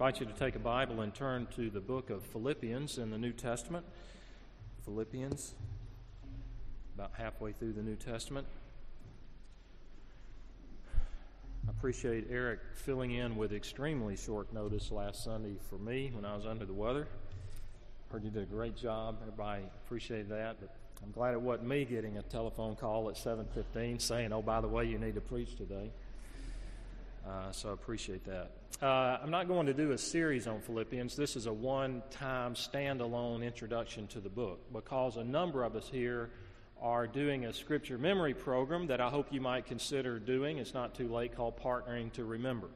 invite you to take a Bible and turn to the book of Philippians in the New Testament. Philippians, about halfway through the New Testament. I appreciate Eric filling in with extremely short notice last Sunday for me when I was under the weather. Heard you did a great job. Everybody appreciated that. But I'm glad it wasn't me getting a telephone call at 7:15 saying, "Oh, by the way, you need to preach today." Uh, so I appreciate that. Uh, I'm not going to do a series on Philippians. This is a one-time standalone introduction to the book because a number of us here are doing a scripture memory program that I hope you might consider doing. It's not too late, called Partnering to Remember.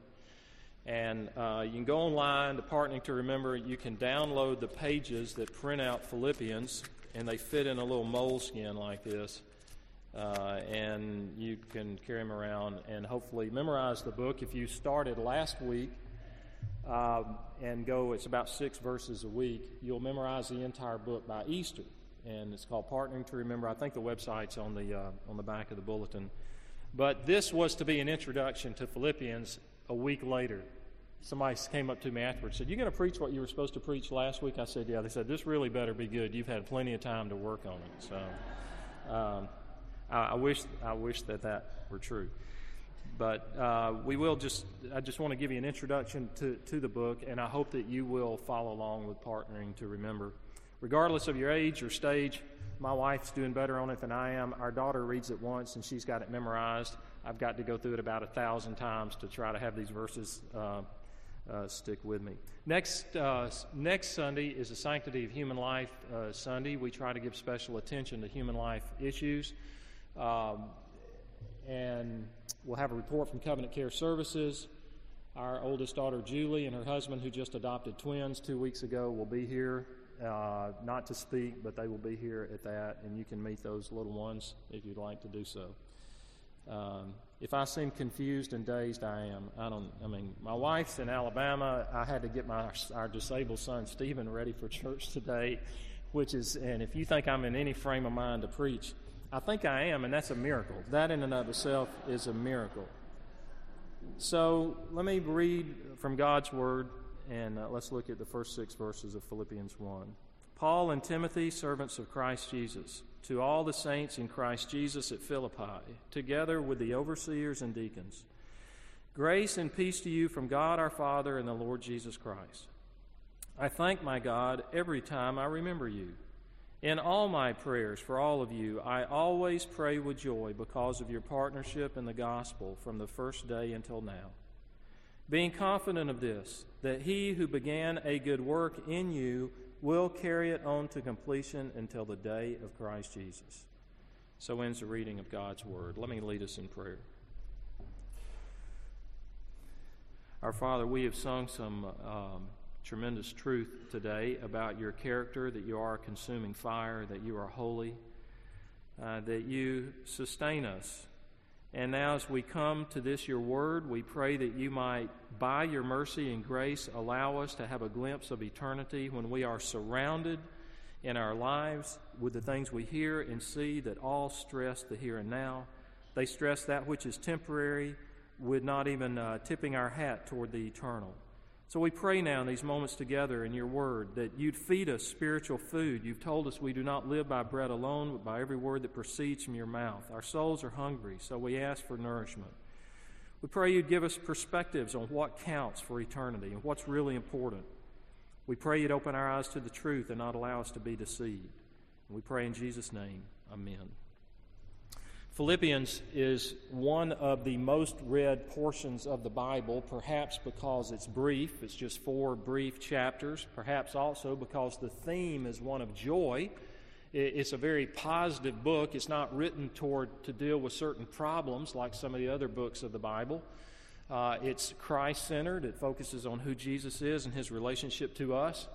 And uh, you can go online to Partnering to Remember. You can download the pages that print out Philippians, and they fit in a little moleskin like this. Uh, and you can carry them around and hopefully memorize the book. If you started last week um, and go, it's about six verses a week, you'll memorize the entire book by Easter and it's called Partnering to Remember. I think the website's on the, uh, on the back of the bulletin. But this was to be an introduction to Philippians a week later. Somebody came up to me afterwards and said, "You're going to preach what you were supposed to preach last week? I said, Yeah. They said, This really better be good. You've had plenty of time to work on it. So um, I, wish, I wish that that were true. But uh, we will just, I just want to give you an introduction to, to the book, and I hope that you will follow along with Partnering to Remember regardless of your age or stage. My wife's doing better on it than I am. Our daughter reads it once and she's got it memorized. I've got to go through it about a thousand times to try to have these verses uh, uh, stick with me. Next, uh, next Sunday is the Sanctity of Human Life uh, Sunday. We try to give special attention to human life issues. Um, and we'll have a report from Covenant Care Services. Our oldest daughter, Julie, and her husband, who just adopted twins two weeks ago, will be here uh, not to speak, but they will be here at that, and you can meet those little ones if you'd like to do so. Um, if I seem confused and dazed, I am. I don't. I mean, my wife's in Alabama. I had to get my our disabled son Stephen ready for church today, which is. And if you think I'm in any frame of mind to preach, I think I am, and that's a miracle. That in and of itself is a miracle. So let me read from God's word and uh, let's look at the first six verses of Philippians 1. Paul and Timothy, servants of Christ Jesus, to all the saints in Christ Jesus at Philippi, together with the overseers and deacons. Grace and peace to you from God our Father and the Lord Jesus Christ. I thank my God every time I remember you. In all my prayers for all of you, I always pray with joy because of your partnership in the gospel from the first day until now being confident of this, that he who began a good work in you will carry it on to completion until the day of Christ Jesus. So ends the reading of God's Word. Let me lead us in prayer. Our Father, we have sung some um, tremendous truth today about your character, that you are a consuming fire, that you are holy, uh, that you sustain us and now, as we come to this, your word, we pray that you might, by your mercy and grace, allow us to have a glimpse of eternity when we are surrounded in our lives with the things we hear and see that all stress the here and now. They stress that which is temporary, with not even uh, tipping our hat toward the eternal. So we pray now in these moments together in your word that you'd feed us spiritual food. You've told us we do not live by bread alone, but by every word that proceeds from your mouth. Our souls are hungry, so we ask for nourishment. We pray you'd give us perspectives on what counts for eternity and what's really important. We pray you'd open our eyes to the truth and not allow us to be deceived. And we pray in Jesus' name, Amen. Philippians is one of the most read portions of the Bible, perhaps because it's brief, it's just four brief chapters, perhaps also because the theme is one of joy. It's a very positive book. It's not written toward to deal with certain problems like some of the other books of the Bible. Uh, it's Christ centered, it focuses on who Jesus is and his relationship to us.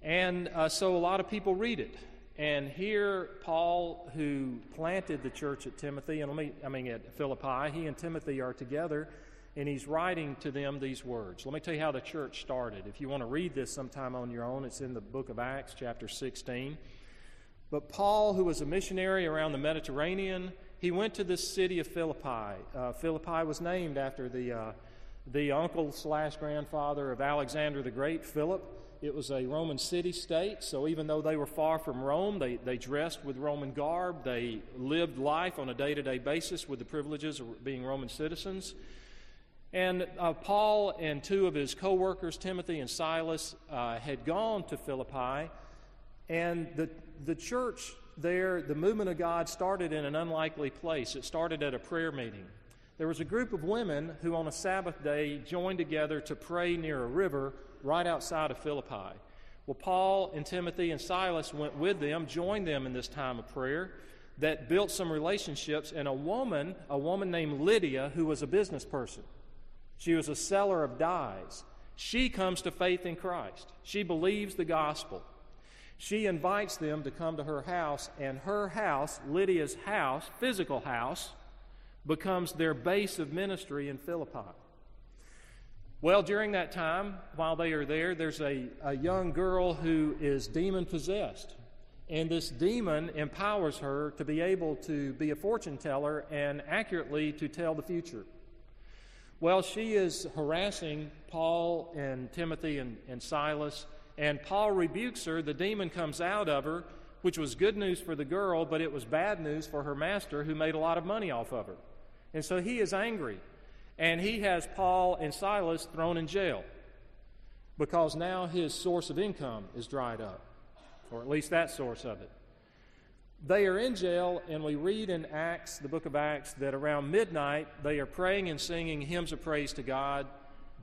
And uh, so a lot of people read it. And here, Paul, who planted the church at Timothy, and let me, I mean at Philippi, he and Timothy are together, and he's writing to them these words. Let me tell you how the church started. If you want to read this sometime on your own, it's in the book of Acts, chapter 16. But Paul, who was a missionary around the Mediterranean, he went to this city of Philippi. Uh, Philippi was named after the, uh, the uncle slash grandfather of Alexander the Great, Philip. It was a Roman city state, so even though they were far from Rome, they, they dressed with Roman garb. They lived life on a day to day basis with the privileges of being Roman citizens. And uh, Paul and two of his co workers, Timothy and Silas, uh, had gone to Philippi, and the, the church there, the movement of God started in an unlikely place. It started at a prayer meeting. There was a group of women who, on a Sabbath day, joined together to pray near a river right outside of Philippi. Well, Paul and Timothy and Silas went with them, joined them in this time of prayer that built some relationships. And a woman, a woman named Lydia, who was a business person, she was a seller of dyes. She comes to faith in Christ. She believes the gospel. She invites them to come to her house, and her house, Lydia's house, physical house, becomes their base of ministry in Philippi. Well, during that time, while they are there, there's a, a young girl who is demon possessed. And this demon empowers her to be able to be a fortune teller and accurately to tell the future. Well, she is harassing Paul and Timothy and, and Silas, and Paul rebukes her. The demon comes out of her, which was good news for the girl, but it was bad news for her master who made a lot of money off of her. And so he is angry. And he has Paul and Silas thrown in jail because now his source of income is dried up, or at least that source of it. They are in jail, and we read in Acts, the book of Acts, that around midnight they are praying and singing hymns of praise to God.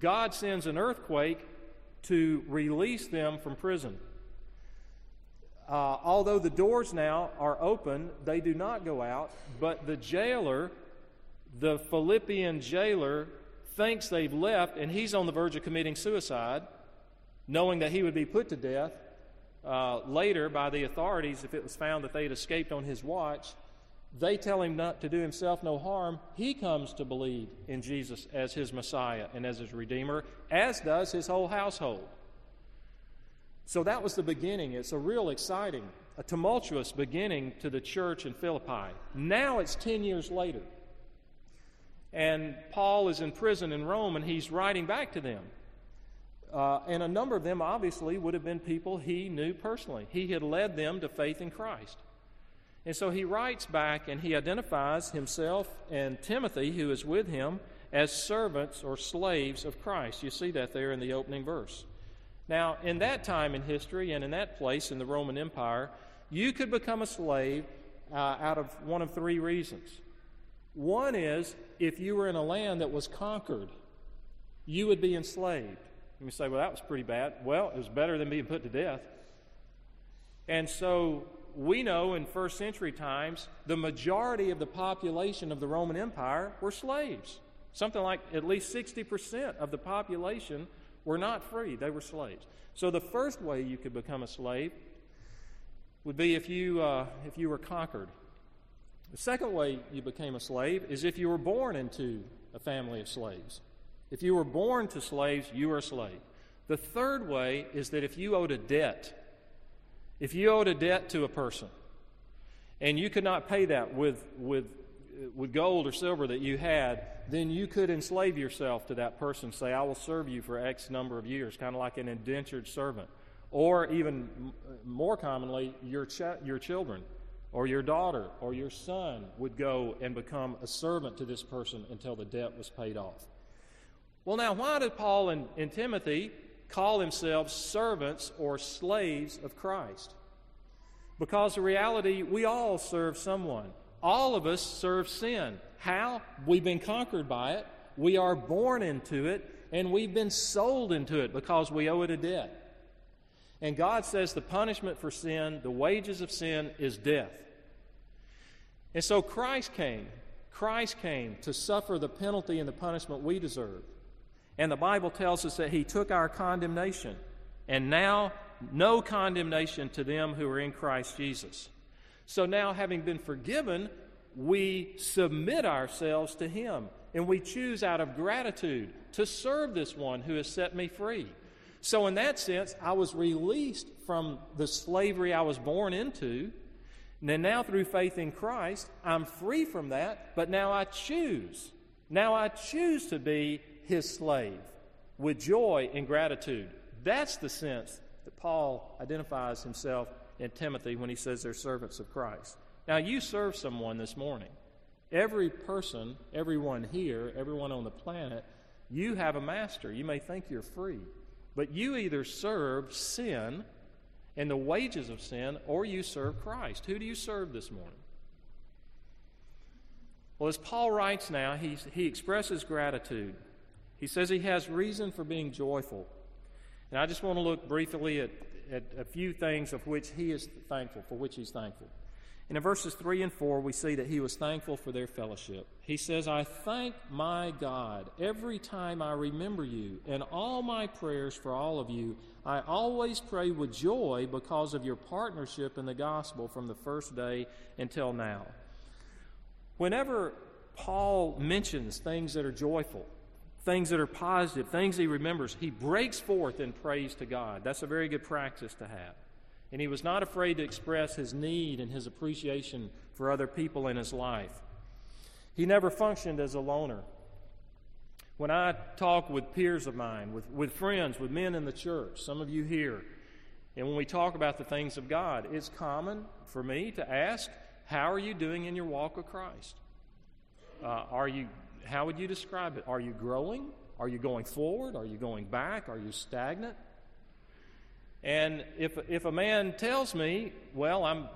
God sends an earthquake to release them from prison. Uh, although the doors now are open, they do not go out, but the jailer the Philippian jailer thinks they've left, and he's on the verge of committing suicide, knowing that he would be put to death uh, later by the authorities if it was found that they had escaped on his watch. They tell him not to do himself no harm. He comes to believe in Jesus as his Messiah and as his Redeemer, as does his whole household. So that was the beginning. It's a real exciting, a tumultuous beginning to the church in Philippi. Now it's 10 years later. And Paul is in prison in Rome and he's writing back to them. Uh, and a number of them obviously would have been people he knew personally. He had led them to faith in Christ. And so he writes back and he identifies himself and Timothy, who is with him, as servants or slaves of Christ. You see that there in the opening verse. Now, in that time in history and in that place in the Roman Empire, you could become a slave uh, out of one of three reasons. One is if you were in a land that was conquered, you would be enslaved. You say, well, that was pretty bad. Well, it was better than being put to death. And so we know in first century times, the majority of the population of the Roman Empire were slaves. Something like at least 60% of the population were not free, they were slaves. So the first way you could become a slave would be if you, uh, if you were conquered. The second way you became a slave is if you were born into a family of slaves. If you were born to slaves, you were a slave. The third way is that if you owed a debt, if you owed a debt to a person, and you could not pay that with, with, with gold or silver that you had, then you could enslave yourself to that person. Say, I will serve you for X number of years, kind of like an indentured servant. Or even more commonly, your, ch- your children or your daughter or your son would go and become a servant to this person until the debt was paid off. Well, now, why did Paul and, and Timothy call themselves servants or slaves of Christ? Because the reality, we all serve someone. All of us serve sin. How? We've been conquered by it, we are born into it, and we've been sold into it because we owe it a debt. And God says the punishment for sin, the wages of sin, is death. And so Christ came. Christ came to suffer the penalty and the punishment we deserve. And the Bible tells us that He took our condemnation. And now, no condemnation to them who are in Christ Jesus. So now, having been forgiven, we submit ourselves to Him. And we choose out of gratitude to serve this one who has set me free. So, in that sense, I was released from the slavery I was born into. And now, through faith in Christ, I'm free from that, but now I choose. Now I choose to be his slave with joy and gratitude. That's the sense that Paul identifies himself in Timothy when he says they're servants of Christ. Now, you serve someone this morning. Every person, everyone here, everyone on the planet, you have a master. You may think you're free, but you either serve sin and the wages of sin, or you serve Christ. Who do you serve this morning? Well, as Paul writes now, he, he expresses gratitude. He says he has reason for being joyful. And I just want to look briefly at, at a few things of which he is thankful, for which he's thankful. And in verses 3 and 4, we see that he was thankful for their fellowship. He says, I thank my God every time I remember you, and all my prayers for all of you. I always pray with joy because of your partnership in the gospel from the first day until now. Whenever Paul mentions things that are joyful, things that are positive, things he remembers, he breaks forth in praise to God. That's a very good practice to have. And he was not afraid to express his need and his appreciation for other people in his life. He never functioned as a loner. When I talk with peers of mine, with, with friends, with men in the church, some of you here, and when we talk about the things of God, it's common for me to ask, How are you doing in your walk with Christ? Uh, are you, how would you describe it? Are you growing? Are you going forward? Are you going back? Are you stagnant? And if, if a man tells me, well, I'm,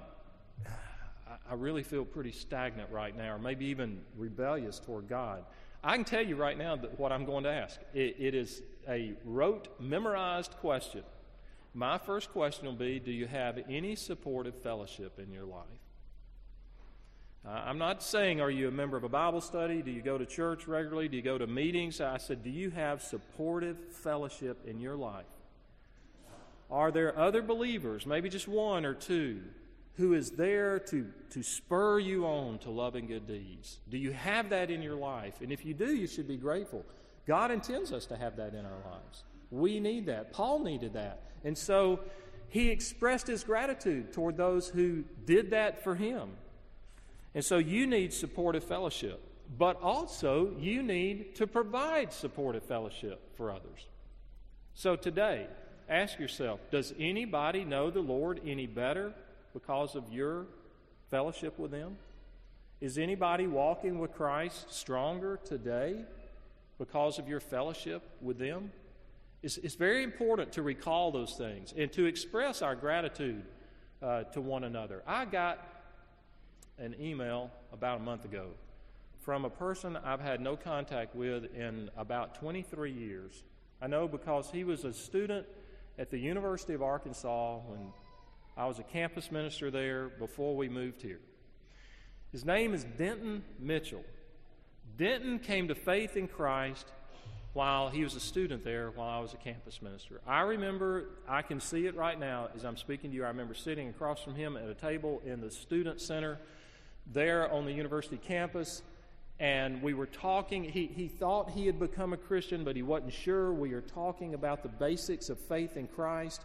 I really feel pretty stagnant right now, or maybe even rebellious toward God, I can tell you right now that what I'm going to ask. it, it is a rote, memorized question. My first question will be Do you have any supportive fellowship in your life? Uh, I'm not saying, Are you a member of a Bible study? Do you go to church regularly? Do you go to meetings? I said, Do you have supportive fellowship in your life? Are there other believers, maybe just one or two, who is there to, to spur you on to love and good deeds? Do you have that in your life? And if you do, you should be grateful. God intends us to have that in our lives. We need that. Paul needed that. And so he expressed his gratitude toward those who did that for him. And so you need supportive fellowship, but also you need to provide supportive fellowship for others. So today, ask yourself Does anybody know the Lord any better because of your fellowship with them? Is anybody walking with Christ stronger today because of your fellowship with them? It's, it's very important to recall those things and to express our gratitude uh, to one another. I got an email about a month ago from a person I've had no contact with in about 23 years. I know because he was a student at the University of Arkansas when I was a campus minister there before we moved here. His name is Denton Mitchell. Denton came to faith in Christ while he was a student there while I was a campus minister. I remember, I can see it right now as I'm speaking to you. I remember sitting across from him at a table in the student center there on the university campus and we were talking. He, he thought he had become a Christian, but he wasn't sure. We were talking about the basics of faith in Christ.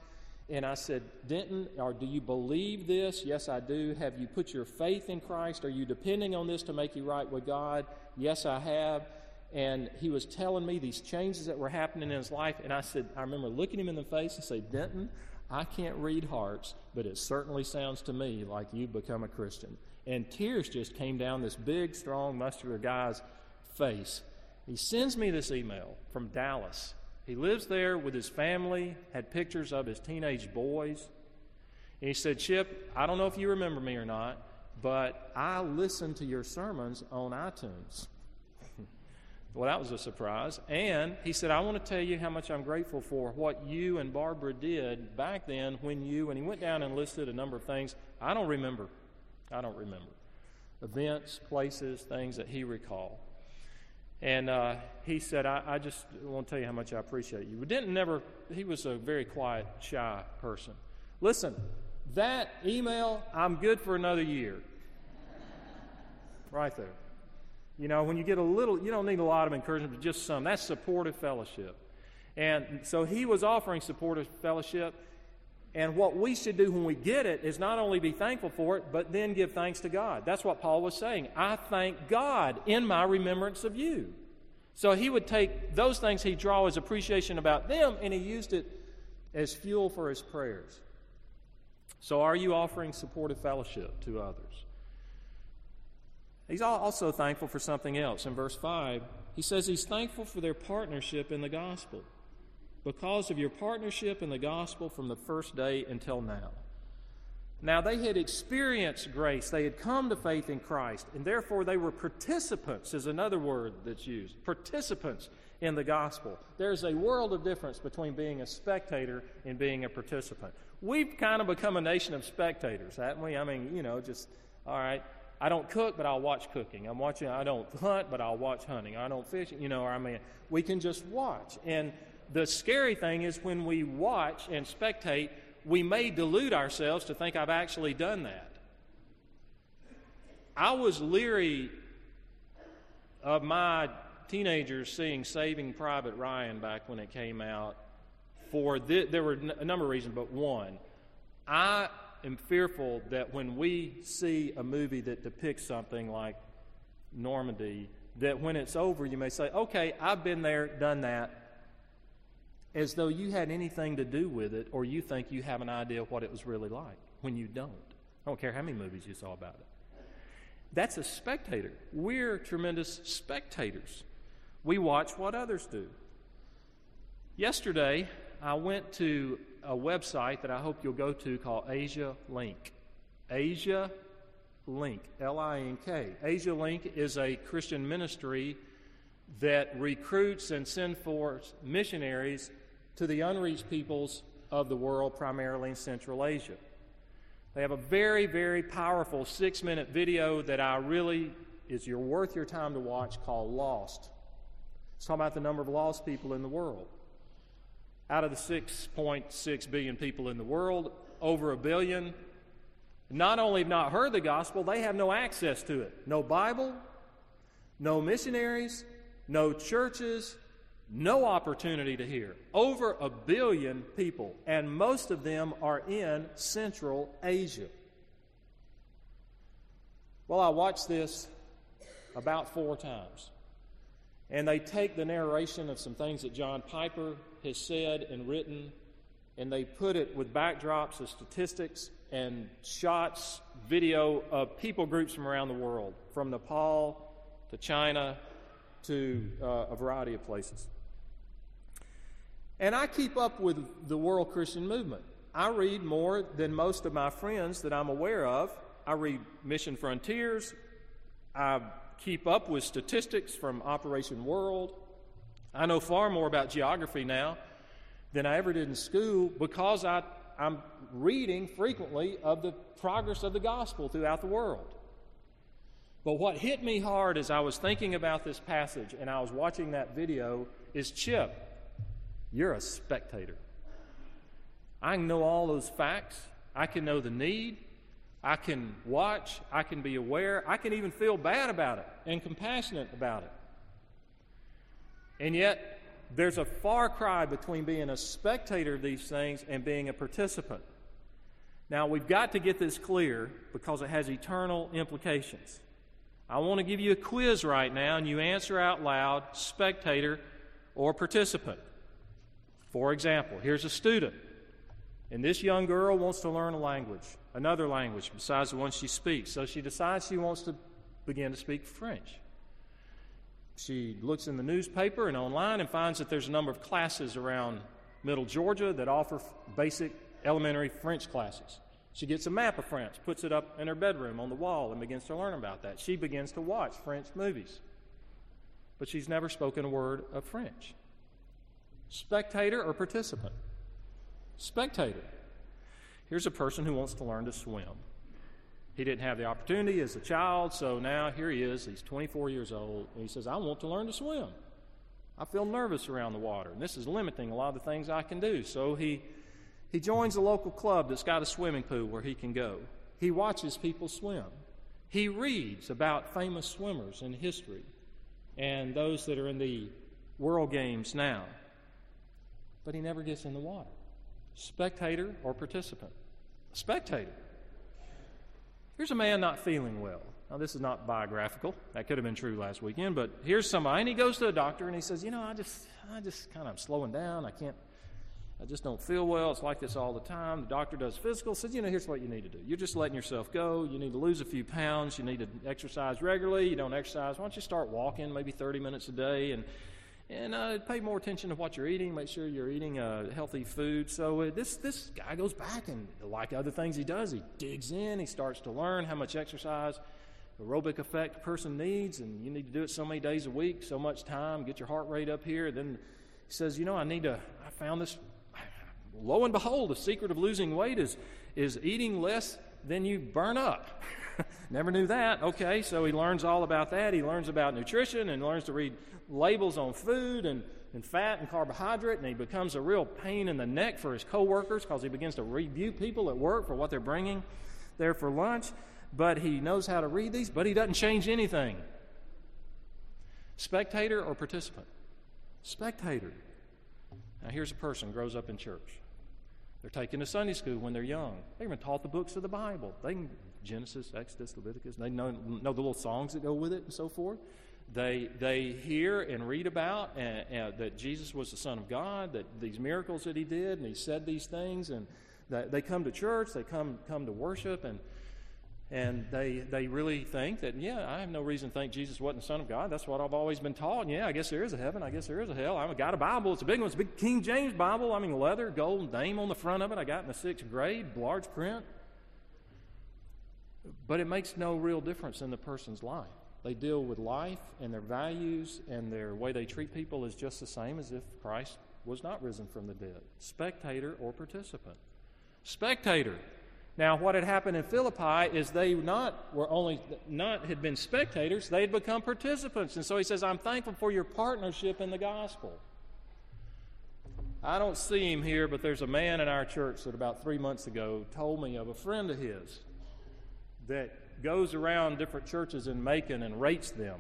And I said, Denton, or do you believe this? Yes, I do. Have you put your faith in Christ? Are you depending on this to make you right with God? Yes, I have. And he was telling me these changes that were happening in his life. And I said, I remember looking him in the face and say, Denton, I can't read hearts, but it certainly sounds to me like you've become a Christian and tears just came down this big, strong, muscular guy's face. He sends me this email from Dallas. He lives there with his family, had pictures of his teenage boys. And he said, Chip, I don't know if you remember me or not, but I listened to your sermons on iTunes. well, that was a surprise. And he said, I want to tell you how much I'm grateful for what you and Barbara did back then when you, and he went down and listed a number of things. I don't remember I don't remember. Events, places, things that he recalled. And uh, he said, I, I, just want to tell you how much I appreciate you. We didn't never, he was a very quiet, shy person. Listen, that email, I'm good for another year. right there. You know, when you get a little, you don't need a lot of encouragement, but just some. That's supportive fellowship. And so he was offering supportive fellowship. And what we should do when we get it is not only be thankful for it, but then give thanks to God. That's what Paul was saying. I thank God in my remembrance of you. So he would take those things he'd draw his appreciation about them and he used it as fuel for his prayers. So are you offering supportive fellowship to others? He's also thankful for something else. In verse 5, he says he's thankful for their partnership in the gospel because of your partnership in the gospel from the first day until now. Now, they had experienced grace. They had come to faith in Christ, and therefore they were participants, is another word that's used. Participants in the gospel. There's a world of difference between being a spectator and being a participant. We've kind of become a nation of spectators, haven't we? I mean, you know, just, all right, I don't cook, but I'll watch cooking. I'm watching, I don't hunt, but I'll watch hunting. I don't fish, you know, I mean, we can just watch. And the scary thing is when we watch and spectate, we may delude ourselves to think I've actually done that. I was leery of my teenagers seeing Saving Private Ryan back when it came out. For th- there were a number of reasons, but one, I am fearful that when we see a movie that depicts something like Normandy, that when it's over, you may say, "Okay, I've been there, done that as though you had anything to do with it or you think you have an idea of what it was really like when you don't. I don't care how many movies you saw about it. That's a spectator. We're tremendous spectators. We watch what others do. Yesterday, I went to a website that I hope you'll go to called Asia Link. Asia Link, L I N K. Asia Link is a Christian ministry that recruits and sends forth missionaries to the unreached peoples of the world, primarily in Central Asia. They have a very, very powerful six minute video that I really is your worth your time to watch called Lost. It's talking about the number of lost people in the world. Out of the 6.6 billion people in the world, over a billion not only have not heard the gospel, they have no access to it. No Bible, no missionaries, no churches, no opportunity to hear. Over a billion people, and most of them are in Central Asia. Well, I watched this about four times. And they take the narration of some things that John Piper has said and written, and they put it with backdrops of statistics and shots, video of people groups from around the world, from Nepal to China to uh, a variety of places. And I keep up with the world Christian movement. I read more than most of my friends that I'm aware of. I read Mission Frontiers. I keep up with statistics from Operation World. I know far more about geography now than I ever did in school because I, I'm reading frequently of the progress of the gospel throughout the world. But what hit me hard as I was thinking about this passage and I was watching that video is Chip. You're a spectator. I can know all those facts. I can know the need. I can watch. I can be aware. I can even feel bad about it and compassionate about it. And yet, there's a far cry between being a spectator of these things and being a participant. Now, we've got to get this clear because it has eternal implications. I want to give you a quiz right now, and you answer out loud spectator or participant. For example, here's a student, and this young girl wants to learn a language, another language besides the one she speaks. So she decides she wants to begin to speak French. She looks in the newspaper and online and finds that there's a number of classes around Middle Georgia that offer basic elementary French classes. She gets a map of France, puts it up in her bedroom on the wall, and begins to learn about that. She begins to watch French movies. But she's never spoken a word of French. Spectator or participant? Spectator. Here's a person who wants to learn to swim. He didn't have the opportunity as a child, so now here he is. He's 24 years old, and he says, I want to learn to swim. I feel nervous around the water, and this is limiting a lot of the things I can do. So he, he joins a local club that's got a swimming pool where he can go. He watches people swim. He reads about famous swimmers in history and those that are in the world games now but he never gets in the water. Spectator or participant? Spectator. Here's a man not feeling well. Now, this is not biographical. That could have been true last weekend, but here's somebody, and he goes to a doctor and he says, You know, I just, I just kind of am slowing down. I can't, I just don't feel well. It's like this all the time. The doctor does physical, says, You know, here's what you need to do. You're just letting yourself go. You need to lose a few pounds. You need to exercise regularly. You don't exercise. Why don't you start walking maybe 30 minutes a day and and uh, pay more attention to what you're eating. Make sure you're eating uh, healthy food. So uh, this this guy goes back and, like other things he does, he digs in. He starts to learn how much exercise aerobic effect a person needs, and you need to do it so many days a week, so much time, get your heart rate up here. Then he says, You know, I need to, I found this. Lo and behold, the secret of losing weight is, is eating less than you burn up. Never knew that. Okay, so he learns all about that. He learns about nutrition and learns to read labels on food and, and fat and carbohydrate, and he becomes a real pain in the neck for his coworkers because he begins to rebuke people at work for what they're bringing there for lunch but he knows how to read these, but he doesn't change anything. Spectator or participant? Spectator. Now, here's a person grows up in church. They're taken to Sunday school when they're young. They've been taught the books of the Bible. They can Genesis, Exodus, Leviticus. They know, know the little songs that go with it and so forth. They, they hear and read about and, and that Jesus was the Son of God, that these miracles that he did, and he said these things, and they come to church, they come, come to worship, and and they, they really think that, yeah, I have no reason to think Jesus wasn't the Son of God. That's what I've always been taught. And yeah, I guess there is a heaven. I guess there is a hell. I've got a Bible. It's a big one. It's a big King James Bible. I mean, leather, gold name on the front of it. I got in the sixth grade, large print. But it makes no real difference in the person's life. They deal with life and their values and their way they treat people is just the same as if Christ was not risen from the dead. Spectator or participant. Spectator. Now, what had happened in Philippi is they not were only not had been spectators, they had become participants. And so he says, I'm thankful for your partnership in the gospel. I don't see him here, but there's a man in our church that about three months ago told me of a friend of his that goes around different churches in Macon and rates them.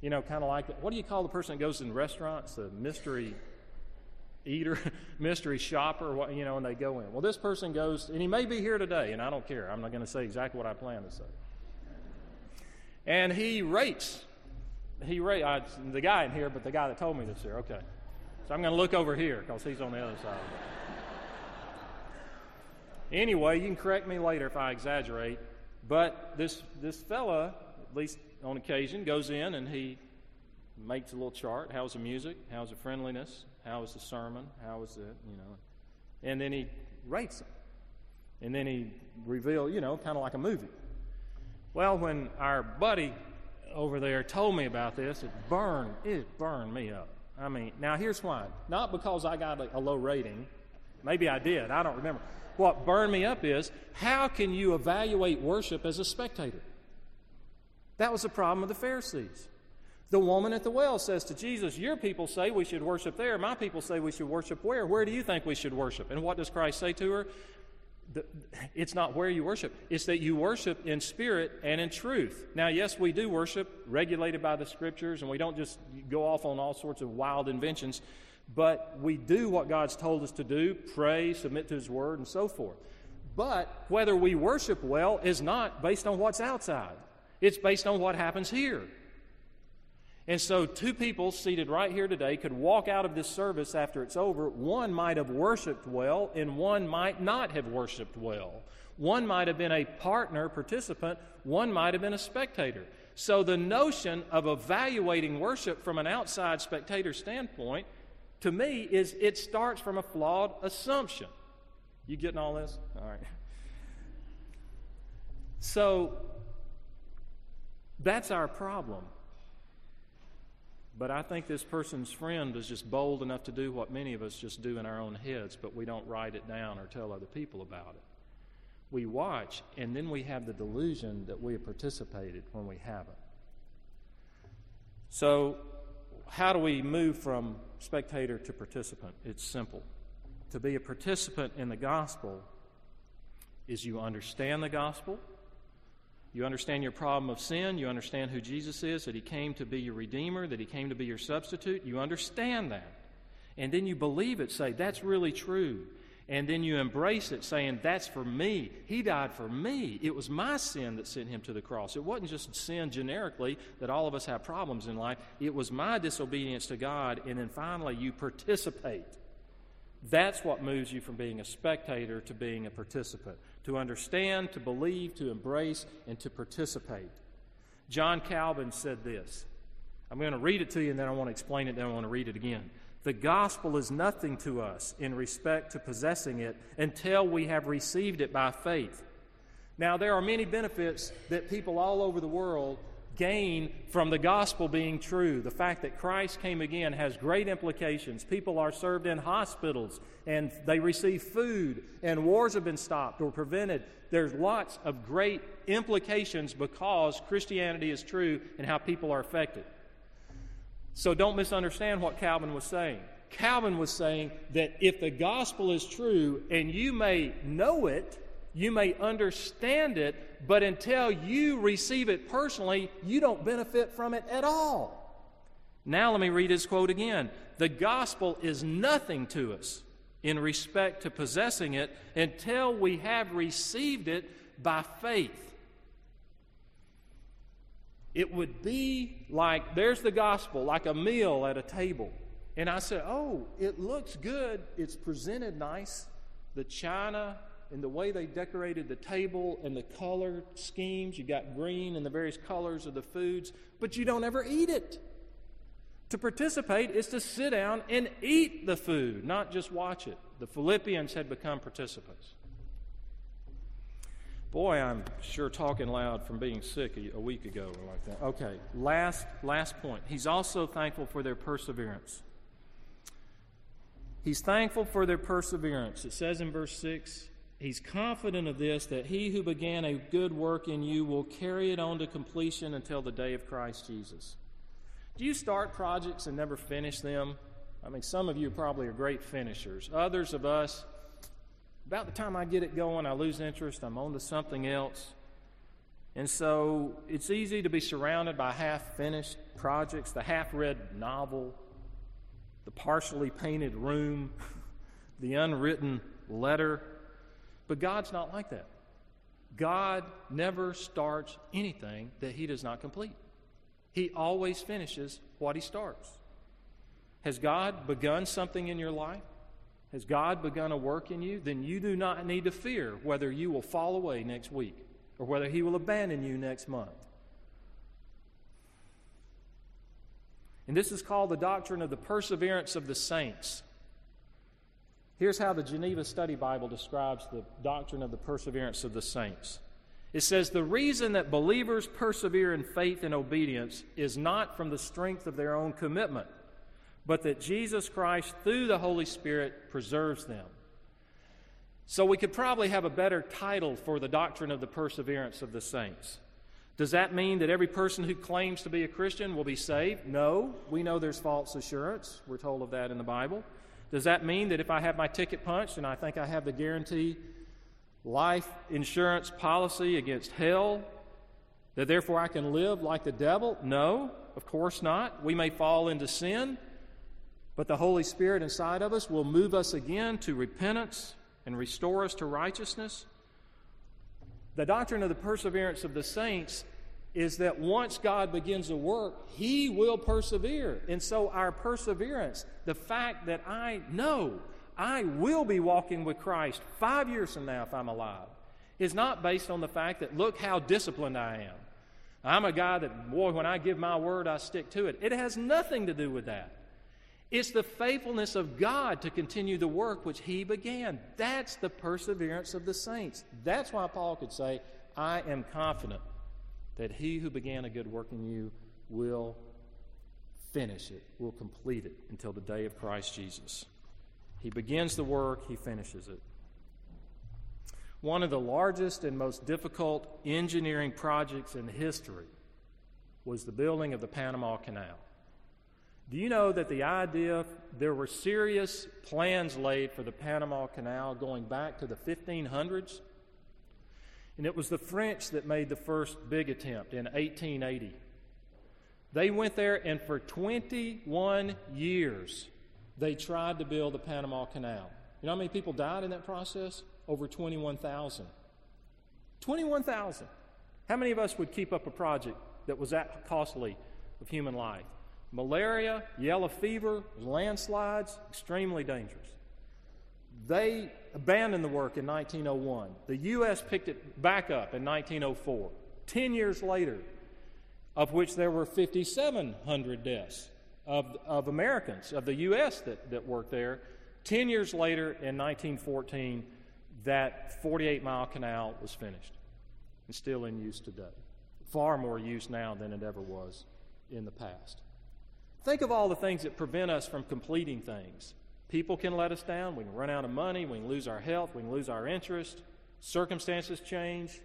You know, kind of like what do you call the person that goes in restaurants? The mystery eater, mystery shopper, what, you know, and they go in. Well, this person goes, and he may be here today, and I don't care. I'm not going to say exactly what I plan to say. And he rates. He rate I, the guy in here, but the guy that told me this here. Okay, so I'm going to look over here because he's on the other side. Anyway, you can correct me later if I exaggerate. But this this fella, at least on occasion, goes in and he makes a little chart. How's the music? How's the friendliness? How was the sermon? How was it? You know, and then he rates them, and then he reveals, you know, kind of like a movie. Well, when our buddy over there told me about this, it burned it burned me up. I mean, now here's why. Not because I got a, a low rating. Maybe I did. I don't remember. What burned me up is how can you evaluate worship as a spectator? That was the problem of the Pharisees. The woman at the well says to Jesus, Your people say we should worship there. My people say we should worship where? Where do you think we should worship? And what does Christ say to her? It's not where you worship, it's that you worship in spirit and in truth. Now, yes, we do worship regulated by the scriptures, and we don't just go off on all sorts of wild inventions, but we do what God's told us to do pray, submit to His word, and so forth. But whether we worship well is not based on what's outside, it's based on what happens here. And so, two people seated right here today could walk out of this service after it's over. One might have worshiped well, and one might not have worshiped well. One might have been a partner, participant, one might have been a spectator. So, the notion of evaluating worship from an outside spectator standpoint, to me, is it starts from a flawed assumption. You getting all this? All right. So, that's our problem but I think this person's friend is just bold enough to do what many of us just do in our own heads, but we don't write it down or tell other people about it. We watch, and then we have the delusion that we have participated when we haven't. So, how do we move from spectator to participant? It's simple. To be a participant in the gospel is you understand the gospel you understand your problem of sin. You understand who Jesus is, that He came to be your Redeemer, that He came to be your substitute. You understand that. And then you believe it, say, that's really true. And then you embrace it saying, That's for me. He died for me. It was my sin that sent him to the cross. It wasn't just sin generically that all of us have problems in life, it was my disobedience to God. And then finally, you participate. That's what moves you from being a spectator to being a participant. To understand, to believe, to embrace, and to participate. John Calvin said this. I'm going to read it to you and then I want to explain it, then I want to read it again. The gospel is nothing to us in respect to possessing it until we have received it by faith. Now, there are many benefits that people all over the world gain from the gospel being true. The fact that Christ came again has great implications. People are served in hospitals and they receive food, and wars have been stopped or prevented. There's lots of great implications because Christianity is true and how people are affected. So don't misunderstand what Calvin was saying. Calvin was saying that if the gospel is true and you may know it, you may understand it, but until you receive it personally, you don't benefit from it at all. Now, let me read his quote again. The gospel is nothing to us in respect to possessing it until we have received it by faith. It would be like there's the gospel, like a meal at a table. And I said, Oh, it looks good. It's presented nice. The china and the way they decorated the table and the color schemes. You got green and the various colors of the foods, but you don't ever eat it. To participate is to sit down and eat the food, not just watch it. The Philippians had become participants. Boy, I'm sure talking loud from being sick a, a week ago or like that. Okay, last last point. He's also thankful for their perseverance. He's thankful for their perseverance. It says in verse 6 He's confident of this that he who began a good work in you will carry it on to completion until the day of Christ Jesus. Do you start projects and never finish them? I mean, some of you probably are great finishers. Others of us, about the time I get it going, I lose interest. I'm on to something else. And so it's easy to be surrounded by half finished projects, the half read novel, the partially painted room, the unwritten letter. But God's not like that. God never starts anything that He does not complete, He always finishes what He starts. Has God begun something in your life? Has God begun a work in you? Then you do not need to fear whether you will fall away next week or whether He will abandon you next month. And this is called the doctrine of the perseverance of the saints. Here's how the Geneva Study Bible describes the doctrine of the perseverance of the saints. It says, The reason that believers persevere in faith and obedience is not from the strength of their own commitment but that Jesus Christ, through the Holy Spirit, preserves them. So we could probably have a better title for the doctrine of the perseverance of the saints. Does that mean that every person who claims to be a Christian will be saved? No. We know there's false assurance. We're told of that in the Bible. Does that mean that if I have my ticket punched and I think I have the guarantee life insurance policy against hell, that therefore I can live like the devil? No, of course not. We may fall into sin. But the Holy Spirit inside of us will move us again to repentance and restore us to righteousness. The doctrine of the perseverance of the saints is that once God begins a work, He will persevere. And so, our perseverance, the fact that I know I will be walking with Christ five years from now if I'm alive, is not based on the fact that look how disciplined I am. I'm a guy that, boy, when I give my word, I stick to it. It has nothing to do with that. It's the faithfulness of God to continue the work which He began. That's the perseverance of the saints. That's why Paul could say, I am confident that He who began a good work in you will finish it, will complete it until the day of Christ Jesus. He begins the work, He finishes it. One of the largest and most difficult engineering projects in history was the building of the Panama Canal. Do you know that the idea, there were serious plans laid for the Panama Canal going back to the 1500s? And it was the French that made the first big attempt in 1880. They went there, and for 21 years, they tried to build the Panama Canal. You know how many people died in that process? Over 21,000. 21,000. How many of us would keep up a project that was that costly of human life? Malaria, yellow fever, landslides, extremely dangerous. They abandoned the work in 1901. The U.S. picked it back up in 1904. Ten years later, of which there were 5,700 deaths of, of Americans, of the U.S. that, that worked there. Ten years later, in 1914, that 48 mile canal was finished and still in use today. Far more use now than it ever was in the past. Think of all the things that prevent us from completing things. People can let us down. We can run out of money. We can lose our health. We can lose our interest. Circumstances change.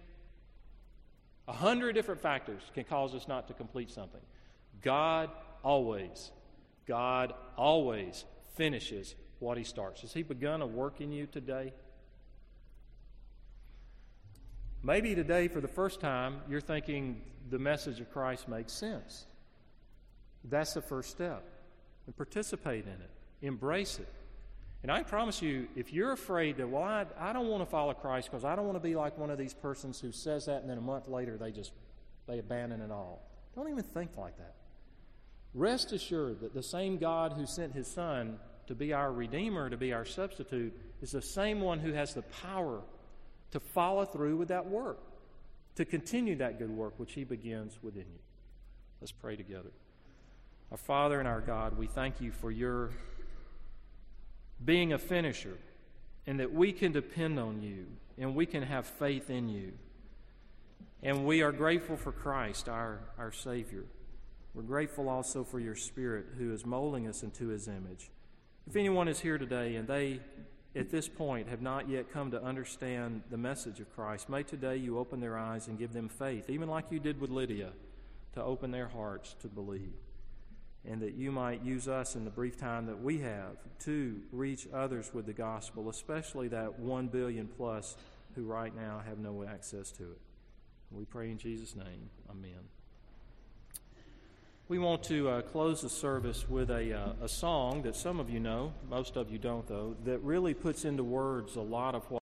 A hundred different factors can cause us not to complete something. God always, God always finishes what He starts. Has He begun a work in you today? Maybe today, for the first time, you're thinking the message of Christ makes sense. That's the first step. And participate in it, embrace it. And I promise you, if you're afraid that, well, I, I don't want to follow Christ because I don't want to be like one of these persons who says that and then a month later they just they abandon it all. Don't even think like that. Rest assured that the same God who sent his Son to be our Redeemer, to be our substitute, is the same one who has the power to follow through with that work, to continue that good work which he begins within you. Let's pray together. Our Father and our God, we thank you for your being a finisher and that we can depend on you and we can have faith in you. And we are grateful for Christ, our, our Savior. We're grateful also for your Spirit who is molding us into his image. If anyone is here today and they, at this point, have not yet come to understand the message of Christ, may today you open their eyes and give them faith, even like you did with Lydia, to open their hearts to believe and that you might use us in the brief time that we have to reach others with the gospel, especially that one billion plus who right now have no access to it. We pray in Jesus' name. Amen. We want to uh, close the service with a, uh, a song that some of you know, most of you don't, though, that really puts into words a lot of what.